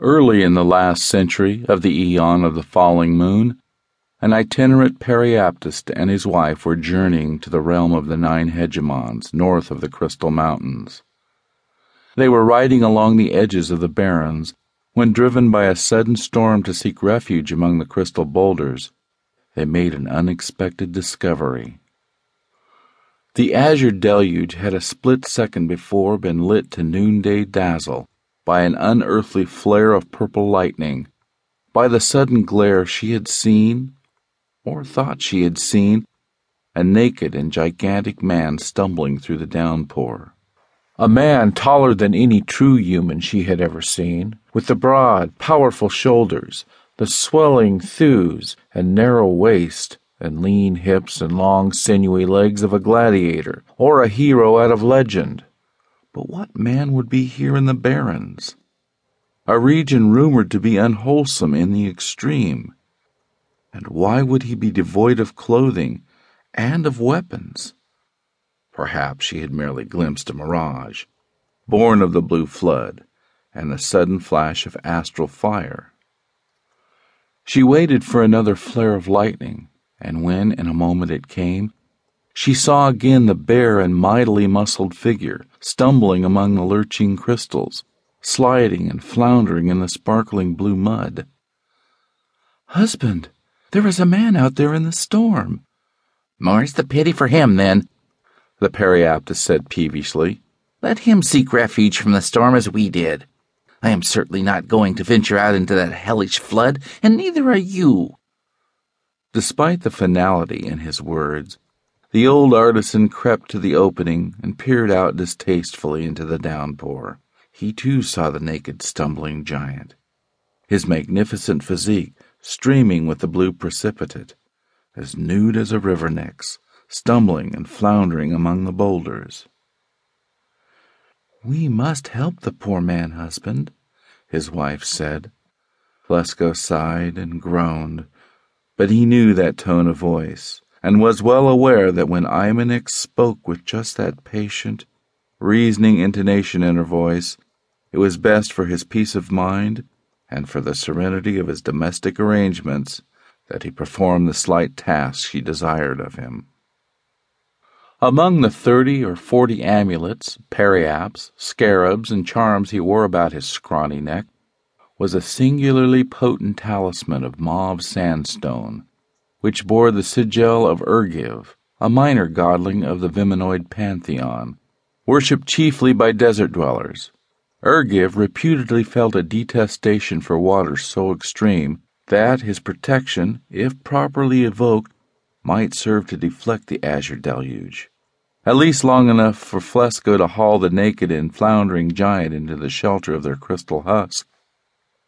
Early in the last century of the eon of the falling moon, an itinerant periaptist and his wife were journeying to the realm of the nine hegemons north of the Crystal Mountains. They were riding along the edges of the barrens when, driven by a sudden storm to seek refuge among the crystal boulders, they made an unexpected discovery. The azure deluge had a split second before been lit to noonday dazzle by an unearthly flare of purple lightning, by the sudden glare she had seen, or thought she had seen, a naked and gigantic man stumbling through the downpour. A man taller than any true human she had ever seen, with the broad, powerful shoulders, the swelling thews and narrow waist, and lean hips and long, sinewy legs of a gladiator or a hero out of legend. But what man would be here in the barrens? A region rumored to be unwholesome in the extreme. And why would he be devoid of clothing and of weapons? Perhaps she had merely glimpsed a mirage, born of the blue flood and the sudden flash of astral fire. She waited for another flare of lightning and when in a moment it came, she saw again the bare and mightily muscled figure stumbling among the lurching crystals, sliding and floundering in the sparkling blue mud. Husband, there is a man out there in the storm. More's the pity for him, then, the periaptist said peevishly. Let him seek refuge from the storm as we did. I am certainly not going to venture out into that hellish flood, and neither are you. Despite the finality in his words, the old artisan crept to the opening and peered out distastefully into the downpour. He too saw the naked, stumbling giant, his magnificent physique streaming with the blue precipitate, as nude as a river Nix, stumbling and floundering among the boulders. We must help the poor man, husband, his wife said. Flesko sighed and groaned but he knew that tone of voice, and was well aware that when Imanix spoke with just that patient, reasoning intonation in her voice, it was best for his peace of mind and for the serenity of his domestic arrangements that he perform the slight task she desired of him. Among the thirty or forty amulets, periapts, scarabs, and charms he wore about his scrawny neck was a singularly potent talisman of mauve sandstone, which bore the sigil of Urgiv, a minor godling of the Viminoid pantheon, worshipped chiefly by desert dwellers. Urgiv reputedly felt a detestation for water so extreme that his protection, if properly evoked, might serve to deflect the azure deluge, at least long enough for Flesko to haul the naked and floundering giant into the shelter of their crystal husk